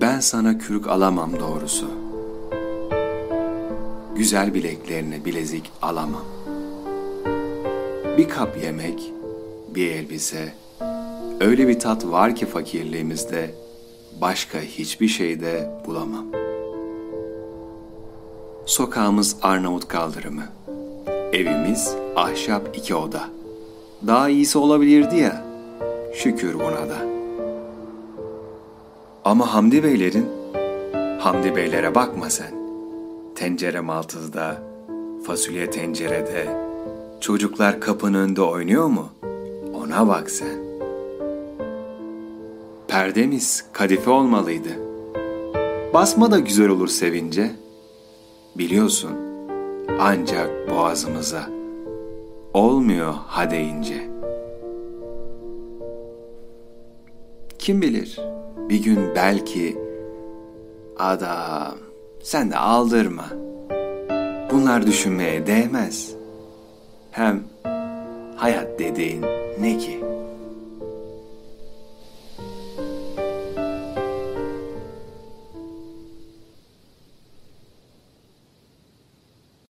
Ben sana kürk alamam doğrusu. Güzel bileklerine bilezik alamam. Bir kap yemek, bir elbise, öyle bir tat var ki fakirliğimizde başka hiçbir şeyde bulamam. Sokağımız Arnavut kaldırımı. Evimiz ahşap iki oda. Daha iyisi olabilirdi ya. Şükür buna da. Ama Hamdi Beylerin, Hamdi Beylere bakma sen. Tencere maltızda, fasulye tencerede, çocuklar kapının önünde oynuyor mu? Ona bak sen. Perdemiz kadife olmalıydı. Basma da güzel olur sevince. Biliyorsun, ancak boğazımıza. Olmuyor ha deyince. Kim bilir, bir gün belki adam sen de aldırma. Bunlar düşünmeye değmez. Hem hayat dediğin ne ki?''